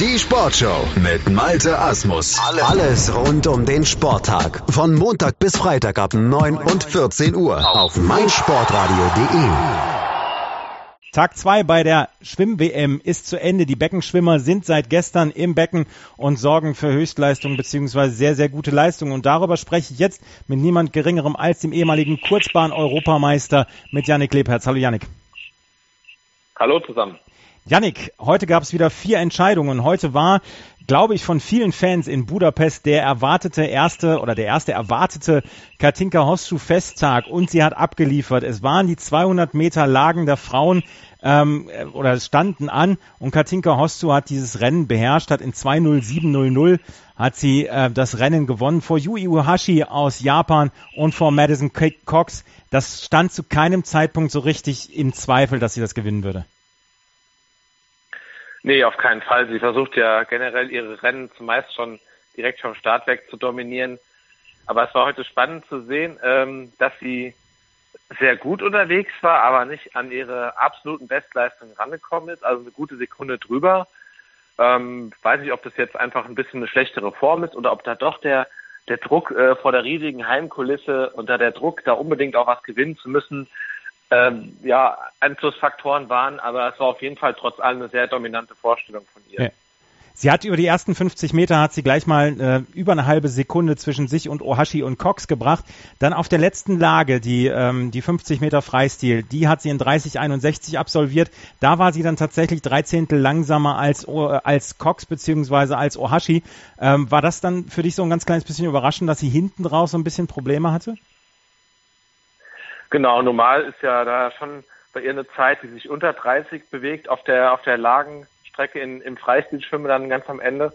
Die Sportshow mit Malte Asmus. Alles rund um den Sporttag. Von Montag bis Freitag ab 9 und 14 Uhr auf meinsportradio.de. Tag 2 bei der Schwimm-WM ist zu Ende. Die Beckenschwimmer sind seit gestern im Becken und sorgen für Höchstleistung bzw. sehr, sehr gute Leistung. Und darüber spreche ich jetzt mit niemand Geringerem als dem ehemaligen Kurzbahn-Europameister mit Yannick Lebherz. Hallo Yannick. Hallo zusammen. Yannick, heute gab es wieder vier Entscheidungen. Heute war glaube ich, von vielen Fans in Budapest der erwartete erste oder der erste erwartete Katinka Hostschuh Festtag und sie hat abgeliefert. Es waren die 200 Meter Lagen der Frauen ähm, oder standen an und Katinka Hostschuh hat dieses Rennen beherrscht, hat in 2.07.00 hat sie äh, das Rennen gewonnen vor Yui Uhashi aus Japan und vor Madison Cox. Das stand zu keinem Zeitpunkt so richtig im Zweifel, dass sie das gewinnen würde. Nee, auf keinen Fall. Sie versucht ja generell ihre Rennen zumeist schon direkt vom Start weg zu dominieren. Aber es war heute spannend zu sehen, ähm, dass sie sehr gut unterwegs war, aber nicht an ihre absoluten Bestleistungen rangekommen ist, also eine gute Sekunde drüber. Ähm, weiß nicht, ob das jetzt einfach ein bisschen eine schlechtere Form ist oder ob da doch der, der Druck äh, vor der riesigen Heimkulisse und da der Druck, da unbedingt auch was gewinnen zu müssen, ähm, ja, Einflussfaktoren waren, aber es war auf jeden Fall trotz allem eine sehr dominante Vorstellung von ihr. Ja. Sie hat über die ersten 50 Meter hat sie gleich mal äh, über eine halbe Sekunde zwischen sich und Ohashi und Cox gebracht. Dann auf der letzten Lage, die, ähm, die 50 Meter Freistil, die hat sie in 30,61 absolviert. Da war sie dann tatsächlich drei Zehntel langsamer als, äh, als Cox beziehungsweise als Ohashi. Ähm, war das dann für dich so ein ganz kleines bisschen überraschend, dass sie hinten raus so ein bisschen Probleme hatte? Genau, normal ist ja da schon bei ihr eine Zeit, die sich unter 30 bewegt, auf der, auf der Lagenstrecke in, im Freistilschwimmen dann ganz am Ende.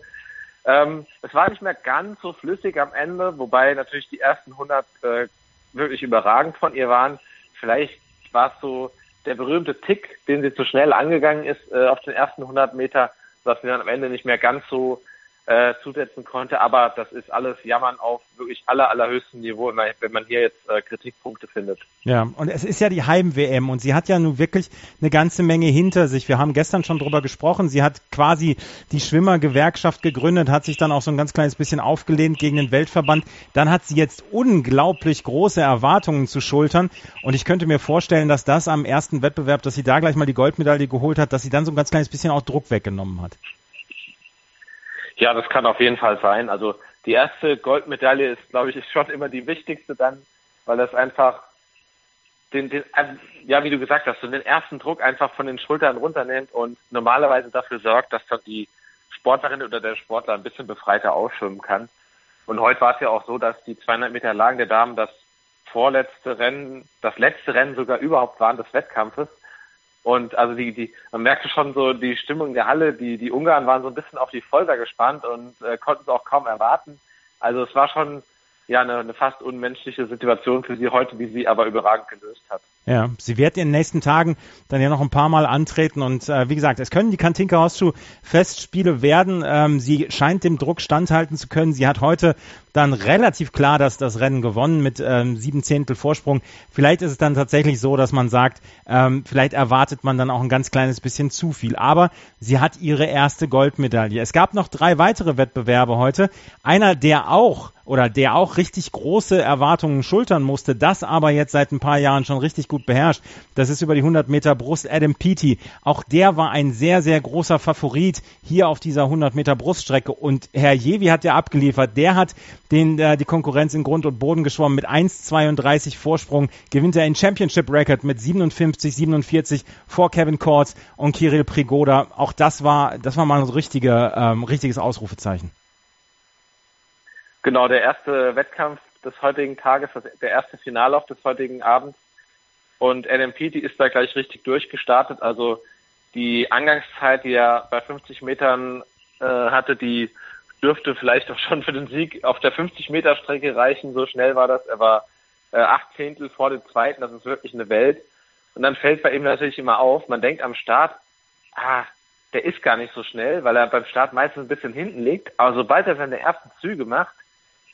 Ähm, es war nicht mehr ganz so flüssig am Ende, wobei natürlich die ersten 100 äh, wirklich überragend von ihr waren. Vielleicht war es so der berühmte Tick, den sie zu schnell angegangen ist äh, auf den ersten 100 Meter, dass sie dann am Ende nicht mehr ganz so äh, zusetzen konnte. Aber das ist alles Jammern auf wirklich aller, allerhöchstem Niveau, wenn man hier jetzt äh, Kritikpunkte findet. Ja, und es ist ja die Heim-WM und sie hat ja nun wirklich eine ganze Menge hinter sich. Wir haben gestern schon drüber gesprochen. Sie hat quasi die Schwimmergewerkschaft gegründet, hat sich dann auch so ein ganz kleines bisschen aufgelehnt gegen den Weltverband. Dann hat sie jetzt unglaublich große Erwartungen zu schultern und ich könnte mir vorstellen, dass das am ersten Wettbewerb, dass sie da gleich mal die Goldmedaille geholt hat, dass sie dann so ein ganz kleines bisschen auch Druck weggenommen hat. Ja, das kann auf jeden Fall sein. Also die erste Goldmedaille ist, glaube ich, schon immer die wichtigste dann, weil das einfach den, den, ja, wie du gesagt hast, so den ersten Druck einfach von den Schultern runternimmt und normalerweise dafür sorgt, dass dann die Sportlerin oder der Sportler ein bisschen befreiter ausschwimmen kann. Und heute war es ja auch so, dass die 200 Meter Lagen der Damen das vorletzte Rennen, das letzte Rennen sogar überhaupt waren des Wettkampfes. Und also die, die, man merkte schon so die Stimmung der Halle, die, die Ungarn waren so ein bisschen auf die Folter gespannt und äh, konnten es auch kaum erwarten. Also es war schon ja eine, eine fast unmenschliche Situation für sie heute, die sie aber überragend gelöst hat. Ja, sie wird in den nächsten Tagen dann ja noch ein paar Mal antreten und äh, wie gesagt, es können die Kantinka Hausschuh Festspiele werden. Ähm, sie scheint dem Druck standhalten zu können. Sie hat heute dann relativ klar das, das Rennen gewonnen mit ähm, sieben Zehntel Vorsprung. Vielleicht ist es dann tatsächlich so, dass man sagt, ähm, vielleicht erwartet man dann auch ein ganz kleines bisschen zu viel. Aber sie hat ihre erste Goldmedaille. Es gab noch drei weitere Wettbewerbe heute. Einer, der auch oder der auch richtig große Erwartungen schultern musste, das aber jetzt seit ein paar Jahren schon richtig gut beherrscht. Das ist über die 100 Meter Brust Adam Peaty. Auch der war ein sehr, sehr großer Favorit hier auf dieser 100 Meter Bruststrecke und Herr Jevi hat ja abgeliefert. Der hat den, äh, die Konkurrenz in Grund und Boden geschwommen mit 1,32 Vorsprung, gewinnt er in Championship Record mit 57, 47 vor Kevin Kortz und Kirill Prigoda. Auch das war, das war mal ein richtige, ähm, richtiges Ausrufezeichen. Genau, der erste Wettkampf des heutigen Tages, der erste Finallauf des heutigen Abends. Und Adam Peaty ist da gleich richtig durchgestartet. Also die Angangszeit, die er bei 50 Metern äh, hatte, die dürfte vielleicht auch schon für den Sieg auf der 50 Meter Strecke reichen. So schnell war das. Er war äh, acht Zehntel vor dem zweiten. Das ist wirklich eine Welt. Und dann fällt bei ihm natürlich immer auf, man denkt am Start, ah, der ist gar nicht so schnell, weil er beim Start meistens ein bisschen hinten liegt. Aber sobald er seine ersten Züge macht,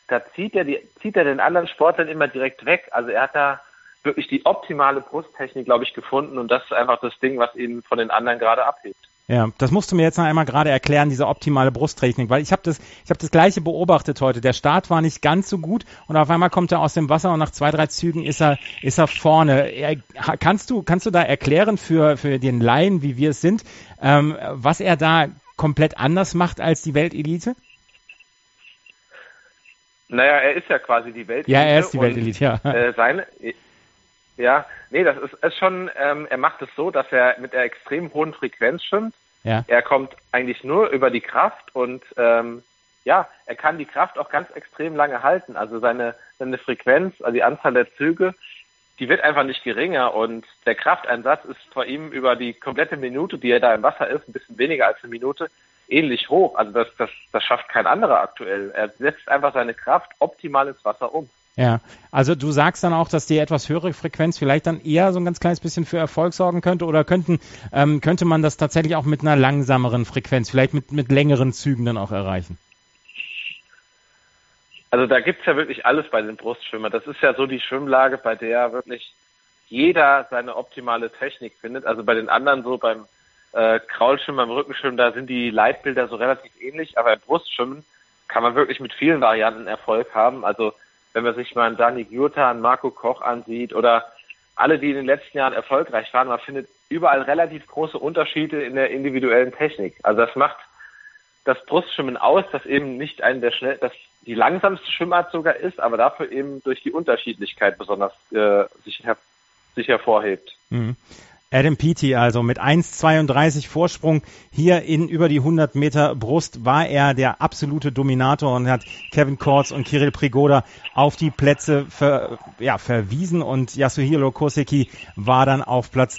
da zieht er, die, zieht er den anderen Sportlern immer direkt weg. Also er hat da wirklich die optimale Brusttechnik, glaube ich, gefunden und das ist einfach das Ding, was ihn von den anderen gerade abhebt. Ja, das musst du mir jetzt noch einmal gerade erklären, diese optimale Brusttechnik, weil ich habe das, ich habe das gleiche beobachtet heute. Der Start war nicht ganz so gut und auf einmal kommt er aus dem Wasser und nach zwei, drei Zügen ist er, ist er vorne. Er, kannst du, kannst du da erklären für, für den Laien, wie wir es sind, ähm, was er da komplett anders macht als die Weltelite? Naja, er ist ja quasi die Weltelite. Ja, er ist die Weltelite, ja. Äh, seine, ja, nee, das ist, ist schon, ähm, er macht es so, dass er mit der extrem hohen Frequenz schwimmt. Ja. Er kommt eigentlich nur über die Kraft und ähm, ja, er kann die Kraft auch ganz extrem lange halten. Also seine, seine Frequenz, also die Anzahl der Züge, die wird einfach nicht geringer und der Krafteinsatz ist vor ihm über die komplette Minute, die er da im Wasser ist, ein bisschen weniger als eine Minute, ähnlich hoch. Also das, das, das schafft kein anderer aktuell. Er setzt einfach seine Kraft optimal ins Wasser um. Ja, also du sagst dann auch, dass die etwas höhere Frequenz vielleicht dann eher so ein ganz kleines bisschen für Erfolg sorgen könnte oder könnten, ähm, könnte man das tatsächlich auch mit einer langsameren Frequenz, vielleicht mit, mit längeren Zügen dann auch erreichen? Also da gibt's ja wirklich alles bei den Brustschwimmern. Das ist ja so die Schwimmlage, bei der wirklich jeder seine optimale Technik findet. Also bei den anderen so beim äh, Kraulschwimmen, beim Rückenschwimmen, da sind die Leitbilder so relativ ähnlich, aber beim Brustschwimmen kann man wirklich mit vielen Varianten Erfolg haben. Also wenn man sich mal einen Dani Gjurta, einen Marco Koch ansieht oder alle, die in den letzten Jahren erfolgreich waren, man findet überall relativ große Unterschiede in der individuellen Technik. Also das macht das Brustschwimmen aus, das eben nicht ein der schnell, das die langsamste Schwimmart sogar ist, aber dafür eben durch die Unterschiedlichkeit besonders äh, sich, her sich hervorhebt. Mhm. Adam Peaty also mit 1,32 Vorsprung hier in über die 100 Meter Brust war er der absolute Dominator und hat Kevin Kortz und Kirill Prigoda auf die Plätze ver, ja, verwiesen und Yasuhiro Koseki war dann auf Platz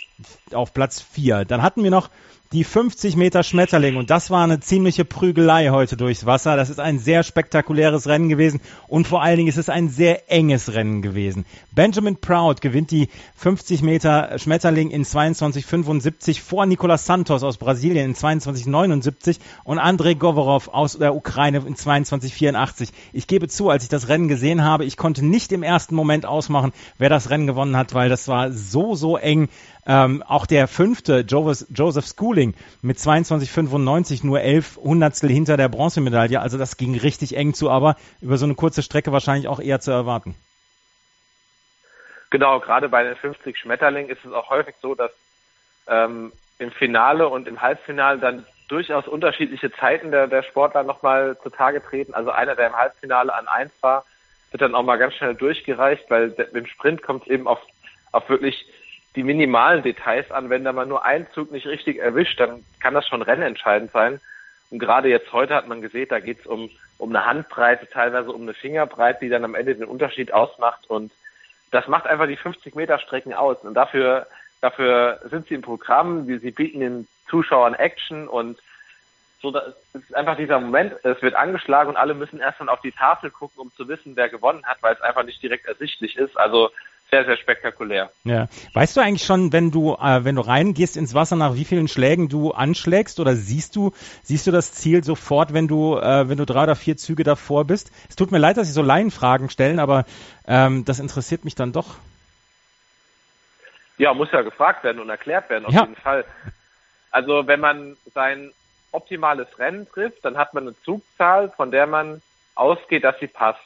auf Platz 4. Dann hatten wir noch die 50 Meter Schmetterling und das war eine ziemliche Prügelei heute durchs Wasser. Das ist ein sehr spektakuläres Rennen gewesen und vor allen Dingen ist es ein sehr enges Rennen gewesen. Benjamin Proud gewinnt die 50 Meter Schmetterling in 22,75 vor Nicolas Santos aus Brasilien in 22,79 und Andrei Govorov aus der Ukraine in 22,84. Ich gebe zu, als ich das Rennen gesehen habe, ich konnte nicht im ersten Moment ausmachen, wer das Rennen gewonnen hat, weil das war so, so eng. Ähm, auch der fünfte, Joseph, Schooling, mit 22,95 nur elf Hundertstel hinter der Bronzemedaille. Also das ging richtig eng zu, aber über so eine kurze Strecke wahrscheinlich auch eher zu erwarten. Genau, gerade bei den 50 Schmetterlingen ist es auch häufig so, dass ähm, im Finale und im Halbfinale dann durchaus unterschiedliche Zeiten der, der Sportler nochmal zutage treten. Also einer, der im Halbfinale an eins war, wird dann auch mal ganz schnell durchgereicht, weil im Sprint kommt es eben auf, auf wirklich die minimalen Details an. Wenn da mal nur ein Zug nicht richtig erwischt, dann kann das schon rennentscheidend sein. Und gerade jetzt heute hat man gesehen, da geht es um, um eine Handbreite, teilweise um eine Fingerbreite, die dann am Ende den Unterschied ausmacht. Und das macht einfach die 50 Meter Strecken aus. Und dafür, dafür sind sie im Programm. Sie, sie bieten den Zuschauern Action und so, das ist einfach dieser Moment, es wird angeschlagen und alle müssen erst dann auf die Tafel gucken, um zu wissen, wer gewonnen hat, weil es einfach nicht direkt ersichtlich ist. Also sehr, sehr spektakulär. Ja. Weißt du eigentlich schon, wenn du, äh, wenn du reingehst ins Wasser, nach wie vielen Schlägen du anschlägst oder siehst du, siehst du das Ziel sofort, wenn du, äh, wenn du drei oder vier Züge davor bist? Es tut mir leid, dass ich so Laienfragen stellen, aber ähm, das interessiert mich dann doch. Ja, muss ja gefragt werden und erklärt werden, auf ja. jeden Fall. Also wenn man sein optimales Rennen trifft, dann hat man eine Zugzahl, von der man ausgeht, dass sie passt.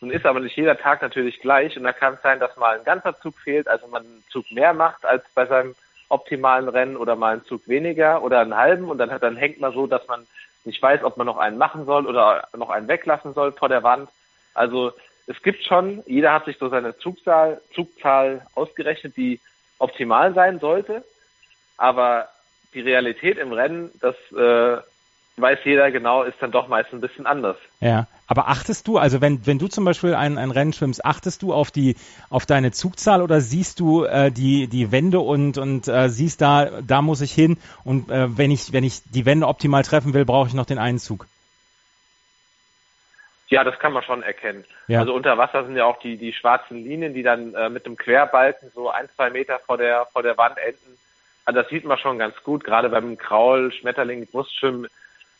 Nun ist aber nicht jeder Tag natürlich gleich und da kann es sein, dass mal ein ganzer Zug fehlt, also man einen Zug mehr macht als bei seinem optimalen Rennen oder mal einen Zug weniger oder einen halben und dann, hat, dann hängt man so, dass man nicht weiß, ob man noch einen machen soll oder noch einen weglassen soll vor der Wand. Also es gibt schon, jeder hat sich so seine Zugzahl, Zugzahl ausgerechnet, die optimal sein sollte, aber die Realität im Rennen, das äh, weiß jeder genau, ist dann doch meist ein bisschen anders. Ja, aber achtest du, also wenn, wenn du zum Beispiel ein, ein Rennen schwimmst, achtest du auf die, auf deine Zugzahl oder siehst du äh, die, die Wände und, und äh, siehst da, da muss ich hin und äh, wenn ich, wenn ich die Wände optimal treffen will, brauche ich noch den einen Zug? Ja, das kann man schon erkennen. Ja. Also unter Wasser sind ja auch die, die schwarzen Linien, die dann äh, mit dem Querbalken so ein, zwei Meter vor der, vor der Wand enden. Also das sieht man schon ganz gut. Gerade beim Kraul, Schmetterling, Brustschwimmen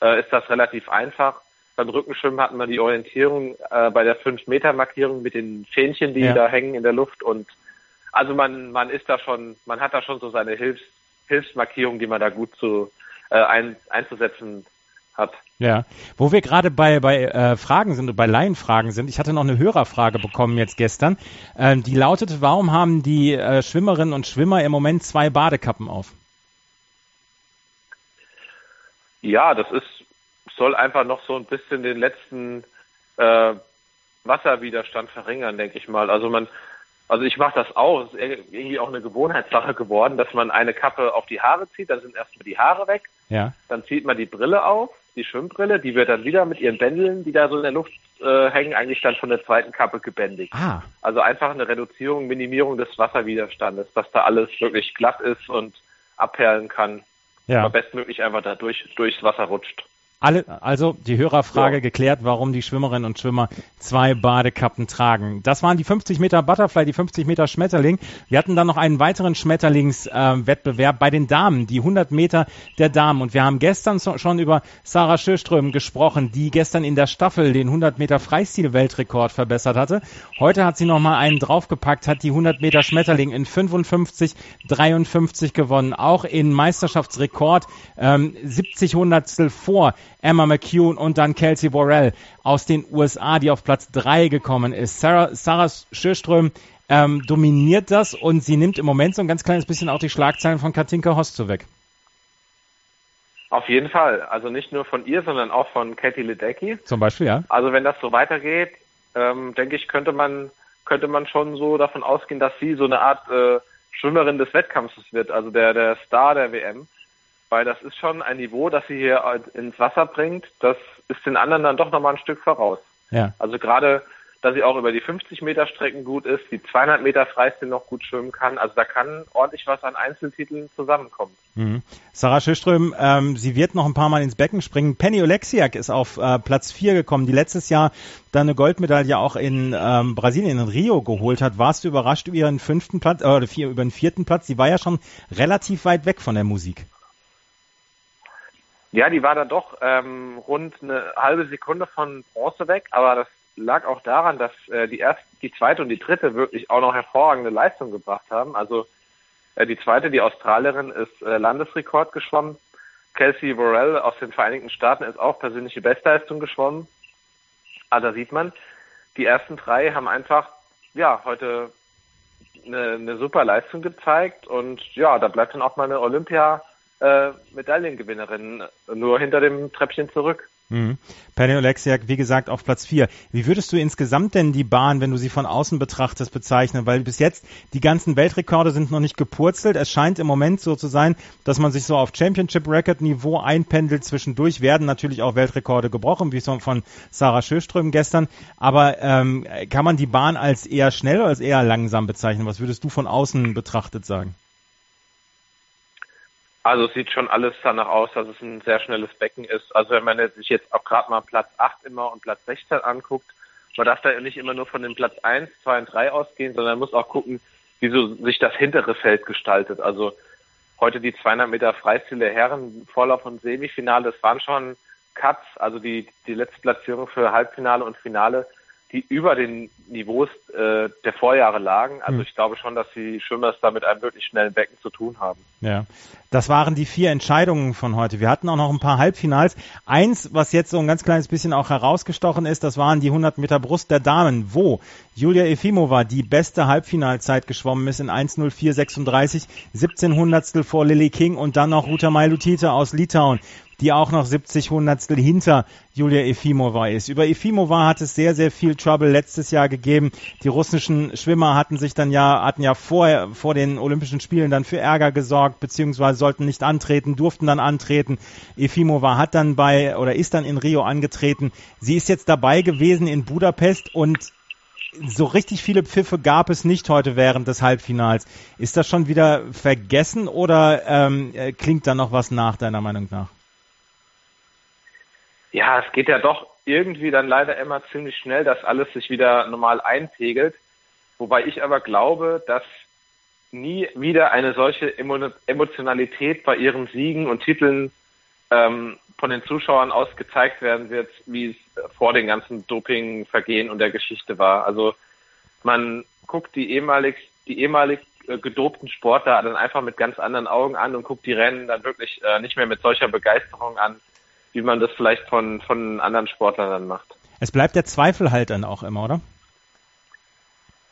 äh, ist das relativ einfach. Beim Rückenschwimmen hatten wir die Orientierung äh, bei der 5-Meter-Markierung mit den Fähnchen, die ja. da hängen in der Luft. Und also man, man ist da schon, man hat da schon so seine Hilfs, Hilfsmarkierung, die man da gut zu, äh, ein, einzusetzen hat. Ja, wo wir gerade bei, bei äh, Fragen sind, bei Laienfragen sind, ich hatte noch eine Hörerfrage bekommen jetzt gestern, äh, die lautete, warum haben die äh, Schwimmerinnen und Schwimmer im Moment zwei Badekappen auf? Ja, das ist, soll einfach noch so ein bisschen den letzten äh, Wasserwiderstand verringern, denke ich mal. Also man, also ich mache das auch. Es ist irgendwie auch eine Gewohnheitssache geworden, dass man eine Kappe auf die Haare zieht, dann sind erstmal die Haare weg. Ja. Dann zieht man die Brille auf, die Schwimmbrille, die wird dann wieder mit ihren Bändeln, die da so in der Luft äh, hängen, eigentlich dann von der zweiten Kappe gebändigt. Ah. Also einfach eine Reduzierung, Minimierung des Wasserwiderstandes, dass da alles wirklich glatt ist und abperlen kann. Ja. Aber bestmöglich einfach da durch, durchs Wasser rutscht. Alle, also die Hörerfrage Ja. geklärt, warum die Schwimmerinnen und Schwimmer zwei Badekappen tragen. Das waren die 50 Meter Butterfly, die 50 Meter Schmetterling. Wir hatten dann noch einen weiteren Schmetterlingswettbewerb bei den Damen, die 100 Meter der Damen. Und wir haben gestern so, schon über Sarah Schöström gesprochen, die gestern in der Staffel den 100 Meter Freistil-Weltrekord verbessert hatte. Heute hat sie noch mal einen draufgepackt, hat die 100 Meter Schmetterling in 55, 53 gewonnen. Auch in Meisterschaftsrekord ähm, 70 Hundertstel vor Emma McCune und dann Kelsey Borrell aus den USA, die auf Platz 3 gekommen ist. Sarah, Sarah Schürström ähm, dominiert das und sie nimmt im Moment so ein ganz kleines bisschen auch die Schlagzeilen von Katinka Hosto weg. Auf jeden Fall. Also nicht nur von ihr, sondern auch von Katie Ledecky. Zum Beispiel, ja. Also wenn das so weitergeht, ähm, denke ich, könnte man könnte man schon so davon ausgehen, dass sie so eine Art äh, Schwimmerin des Wettkampfes wird, also der der Star der WM, weil das ist schon ein Niveau, das sie hier ins Wasser bringt. Das ist den anderen dann doch nochmal ein Stück voraus. Ja. Also gerade, dass sie auch über die 50 Meter Strecken gut ist, die 200 Meter Freistil noch gut schwimmen kann. Also da kann ordentlich was an Einzeltiteln zusammenkommen. Mhm. Sarah Schöström, ähm, sie wird noch ein paar Mal ins Becken springen. Penny Oleksiak ist auf äh, Platz 4 gekommen, die letztes Jahr dann eine Goldmedaille auch in ähm, Brasilien, in Rio geholt hat. Warst du überrascht über ihren fünften Platz, äh, oder vier, über den vierten Platz? Die war ja schon relativ weit weg von der Musik. Ja, die war da doch ähm, rund eine halbe Sekunde von Bronze weg, aber das lag auch daran, dass äh, die erste, die zweite und die dritte wirklich auch noch hervorragende Leistung gebracht haben. Also äh, die zweite, die Australierin, ist äh, Landesrekord geschwommen. Kelsey Burrell aus den Vereinigten Staaten ist auch persönliche Bestleistung geschwommen. Also da sieht man, die ersten drei haben einfach ja heute eine, eine super Leistung gezeigt und ja, da bleibt dann auch mal eine Olympia äh, Medaillengewinnerin nur hinter dem Treppchen zurück. Mhm. Penny Oleksiak, wie gesagt, auf Platz 4. Wie würdest du insgesamt denn die Bahn, wenn du sie von außen betrachtest, bezeichnen? Weil bis jetzt die ganzen Weltrekorde sind noch nicht gepurzelt. Es scheint im Moment so zu sein, dass man sich so auf Championship-Record-Niveau einpendelt. Zwischendurch werden natürlich auch Weltrekorde gebrochen, wie von Sarah Schöström gestern. Aber ähm, kann man die Bahn als eher schnell oder als eher langsam bezeichnen? Was würdest du von außen betrachtet sagen? Also es sieht schon alles danach aus, dass es ein sehr schnelles Becken ist. Also wenn man sich jetzt auch gerade mal Platz 8 immer und Platz 16 anguckt, man darf da nicht immer nur von dem Platz 1, 2 und 3 ausgehen, sondern muss auch gucken, wie so sich das hintere Feld gestaltet. Also heute die 200 Meter Freistil der Herren, Vorlauf und Semifinale, das waren schon Cuts, also die, die letzte Platzierung für Halbfinale und Finale, die über den Niveaus äh, der Vorjahre lagen. Also Hm. ich glaube schon, dass die Schwimmers da mit einem wirklich schnellen Becken zu tun haben. Ja, das waren die vier Entscheidungen von heute. Wir hatten auch noch ein paar Halbfinals. Eins, was jetzt so ein ganz kleines bisschen auch herausgestochen ist, das waren die 100 Meter Brust der Damen, wo Julia Efimova die beste Halbfinalzeit geschwommen ist in 1.04.36, 17 Hundertstel vor Lily King und dann noch Ruta Mailutite aus Litauen die auch noch 70 Hundertstel hinter Julia Efimova ist. Über Efimova hat es sehr, sehr viel Trouble letztes Jahr gegeben. Die russischen Schwimmer hatten sich dann ja, hatten ja vorher, vor den Olympischen Spielen dann für Ärger gesorgt, beziehungsweise sollten nicht antreten, durften dann antreten. Efimova hat dann bei, oder ist dann in Rio angetreten. Sie ist jetzt dabei gewesen in Budapest und so richtig viele Pfiffe gab es nicht heute während des Halbfinals. Ist das schon wieder vergessen oder ähm, äh, klingt da noch was nach, deiner Meinung nach? Ja, es geht ja doch irgendwie dann leider immer ziemlich schnell, dass alles sich wieder normal einpegelt. Wobei ich aber glaube, dass nie wieder eine solche Emo Emotionalität bei ihren Siegen und Titeln ähm, von den Zuschauern aus gezeigt werden wird, wie es vor den ganzen Dopingvergehen und der Geschichte war. Also man guckt die ehemalig, die ehemalig äh, gedopten Sportler dann einfach mit ganz anderen Augen an und guckt die Rennen dann wirklich äh, nicht mehr mit solcher Begeisterung an, wie man das vielleicht von, von anderen Sportlern dann macht. Es bleibt der Zweifel halt dann auch immer, oder?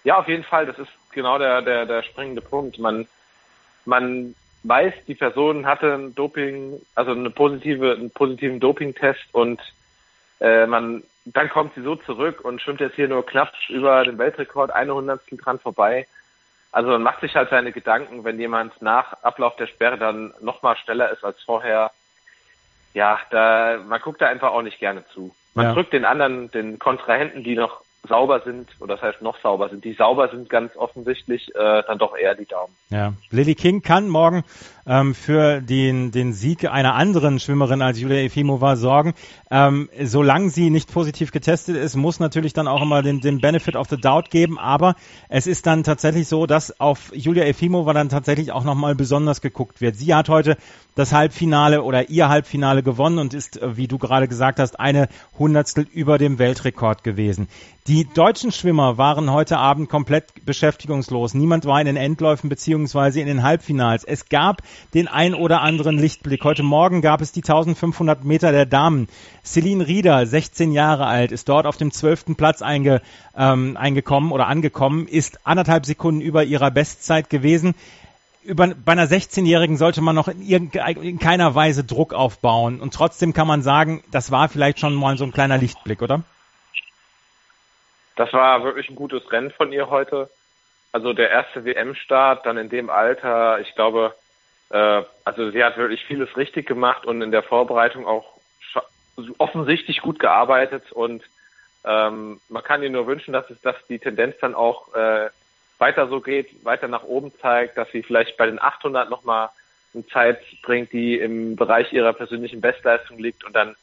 Ja, auf jeden Fall. Das ist genau der, der, der springende Punkt. Man, man weiß, die Person hatte ein Doping, also eine positive, einen positiven Dopingtest und äh, man, dann kommt sie so zurück und schwimmt jetzt hier nur knapp über den Weltrekord, eine Hundertstel dran vorbei. Also man macht sich halt seine Gedanken, wenn jemand nach Ablauf der Sperre dann nochmal schneller ist als vorher. Ja, da, man guckt da einfach auch nicht gerne zu. Man ja. drückt den anderen, den Kontrahenten, die noch sauber sind, oder das heißt noch sauber sind, die sauber sind ganz offensichtlich, äh, dann doch eher die Daumen. Ja, Lily King kann morgen ähm, für den, den Sieg einer anderen Schwimmerin als Julia Efimova sorgen. Ähm, solange sie nicht positiv getestet ist, muss natürlich dann auch immer den, den Benefit of the Doubt geben, aber es ist dann tatsächlich so, dass auf Julia Efimova dann tatsächlich auch nochmal besonders geguckt wird. Sie hat heute das Halbfinale oder ihr Halbfinale gewonnen und ist, äh, wie du gerade gesagt hast, eine Hundertstel über dem Weltrekord gewesen. Die deutschen Schwimmer waren heute Abend komplett beschäftigungslos. Niemand war in den Endläufen beziehungsweise in den Halbfinals. Es gab den ein oder anderen Lichtblick. Heute Morgen gab es die 1500 Meter der Damen. Celine Rieder, 16 Jahre alt, ist dort auf dem zwölften Platz einge, ähm, eingekommen oder angekommen, ist anderthalb Sekunden über ihrer Bestzeit gewesen über, bei einer 16-Jährigen sollte man noch in, in, keiner Weise Druck aufbauen. Und trotzdem kann man sagen, das war vielleicht schon mal so ein kleiner Lichtblick, oder? Das war wirklich ein gutes Rennen von ihr heute. Also der erste WM-Start, dann in dem Alter, ich glaube, äh, also sie hat wirklich vieles richtig gemacht und in der Vorbereitung auch offensichtlich gut gearbeitet. Und ähm, man kann ihr nur wünschen, dass es, dass die Tendenz dann auch äh, weiter so geht, weiter nach oben zeigt, dass sie vielleicht bei den 800 nochmal eine Zeit bringt, die im Bereich ihrer persönlichen Bestleistung liegt und dann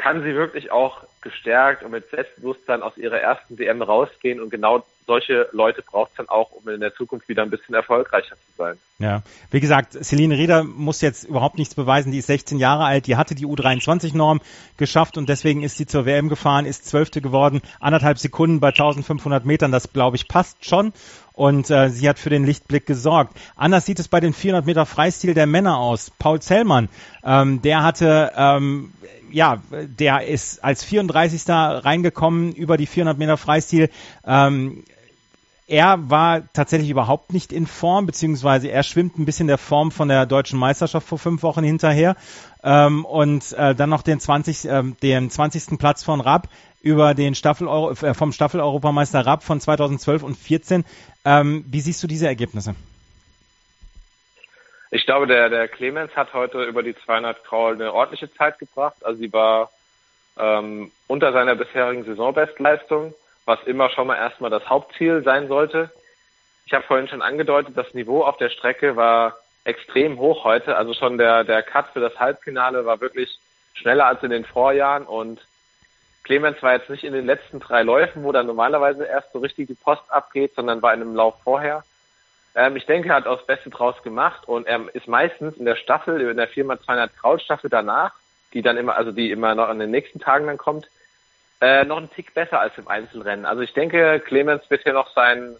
kann sie wirklich auch gestärkt und mit Selbstbewusstsein aus ihrer ersten WM rausgehen und genau solche Leute braucht es dann auch, um in der Zukunft wieder ein bisschen erfolgreicher zu sein. Ja, wie gesagt, Celine Rieder muss jetzt überhaupt nichts beweisen. Die ist 16 Jahre alt, die hatte die U23-Norm geschafft und deswegen ist sie zur WM gefahren, ist Zwölfte geworden, anderthalb Sekunden bei 1500 Metern. Das glaube ich passt schon und äh, sie hat für den Lichtblick gesorgt. Anders sieht es bei den 400 Meter Freistil der Männer aus. Paul Zellmann, ähm, der hatte ähm, ja, der ist als 34. reingekommen über die 400 Meter Freistil. Ähm, er war tatsächlich überhaupt nicht in Form, beziehungsweise er schwimmt ein bisschen der Form von der deutschen Meisterschaft vor fünf Wochen hinterher. Ähm, und äh, dann noch den 20, äh, den 20. Platz von Rapp über den Staffel äh, vom Staffel-Europameister Rapp von 2012 und 14. Ähm, wie siehst du diese Ergebnisse? Ich glaube, der, der Clemens hat heute über die 200 Crawl eine ordentliche Zeit gebracht. Also sie war ähm, unter seiner bisherigen Saisonbestleistung, was immer schon mal erstmal das Hauptziel sein sollte. Ich habe vorhin schon angedeutet, das Niveau auf der Strecke war extrem hoch heute. Also schon der, der Cut für das Halbfinale war wirklich schneller als in den Vorjahren und Clemens war jetzt nicht in den letzten drei Läufen, wo dann normalerweise erst so richtig die Post abgeht, sondern war in einem Lauf vorher. Ähm, ich denke, er hat auch das Beste draus gemacht und er ist meistens in der Staffel, in der Firma 200 Kraut Staffel danach, die dann immer, also die immer noch an den nächsten Tagen dann kommt, äh, noch einen Tick besser als im Einzelrennen. Also ich denke, Clemens wird hier noch seinen,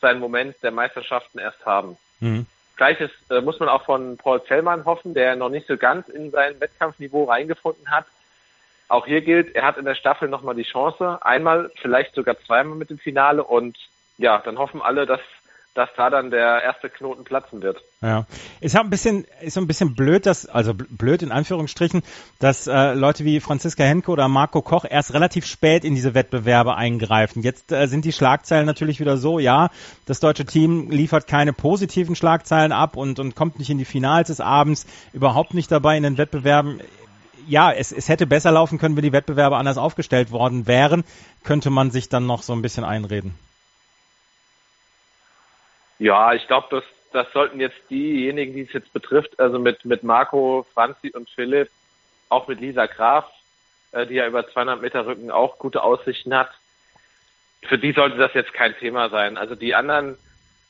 seinen Moment der Meisterschaften erst haben. Mhm. Gleiches äh, muss man auch von Paul Zellmann hoffen, der noch nicht so ganz in sein Wettkampfniveau reingefunden hat. Auch hier gilt, er hat in der Staffel nochmal die Chance, einmal, vielleicht sogar zweimal mit dem Finale und ja, dann hoffen alle, dass dass da dann der erste Knoten platzen wird. Ja, ist ja ein bisschen, ist so ein bisschen blöd, dass, also blöd in Anführungsstrichen, dass äh, Leute wie Franziska Henke oder Marco Koch erst relativ spät in diese Wettbewerbe eingreifen. Jetzt äh, sind die Schlagzeilen natürlich wieder so, ja, das deutsche Team liefert keine positiven Schlagzeilen ab und, und kommt nicht in die Finals des Abends, überhaupt nicht dabei in den Wettbewerben ja, es, es hätte besser laufen können, wenn die Wettbewerbe anders aufgestellt worden wären, könnte man sich dann noch so ein bisschen einreden. Ja, ich glaube, das, das sollten jetzt diejenigen, die es jetzt betrifft, also mit, mit Marco, Franzi und Philipp, auch mit Lisa Graf, äh, die ja über 200 Meter Rücken auch gute Aussichten hat, für die sollte das jetzt kein Thema sein. Also die anderen,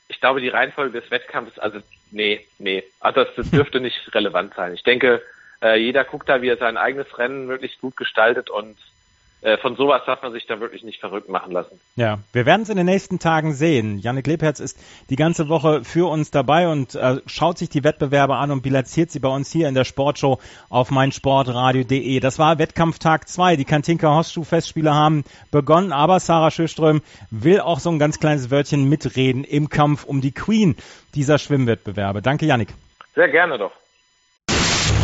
ich glaube, die Reihenfolge des Wettkampfs, also nee, nee, also das, das dürfte nicht relevant sein. Ich denke, äh, jeder guckt da, wie er sein eigenes Rennen wirklich gut gestaltet und von sowas darf man sich da wirklich nicht verrückt machen lassen. Ja, wir werden es in den nächsten Tagen sehen. Janik Lebherz ist die ganze Woche für uns dabei und äh, schaut sich die Wettbewerbe an und bilanziert sie bei uns hier in der Sportshow auf meinsportradio.de. Das war Wettkampftag 2. Die Kantinka Hostschuh Festspiele haben begonnen, aber Sarah Schöström will auch so ein ganz kleines Wörtchen mitreden im Kampf um die Queen dieser Schwimmwettbewerbe. Danke, Janik. Sehr gerne doch.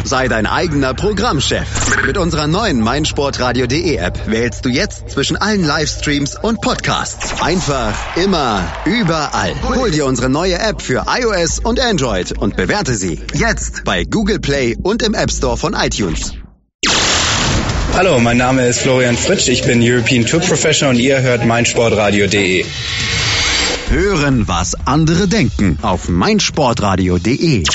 Sei dein eigener Programmchef. Mit unserer neuen meinsportradio.de App wählst du jetzt zwischen allen Livestreams und Podcasts. Einfach, immer, überall. Hol dir unsere neue App für iOS und Android und bewerte sie jetzt bei Google Play und im App Store von iTunes. Hallo, mein Name ist Florian Fritsch, ich bin European Tour Professional und ihr hört meinsportradio.de. Hören, was andere denken auf meinsportradio.de.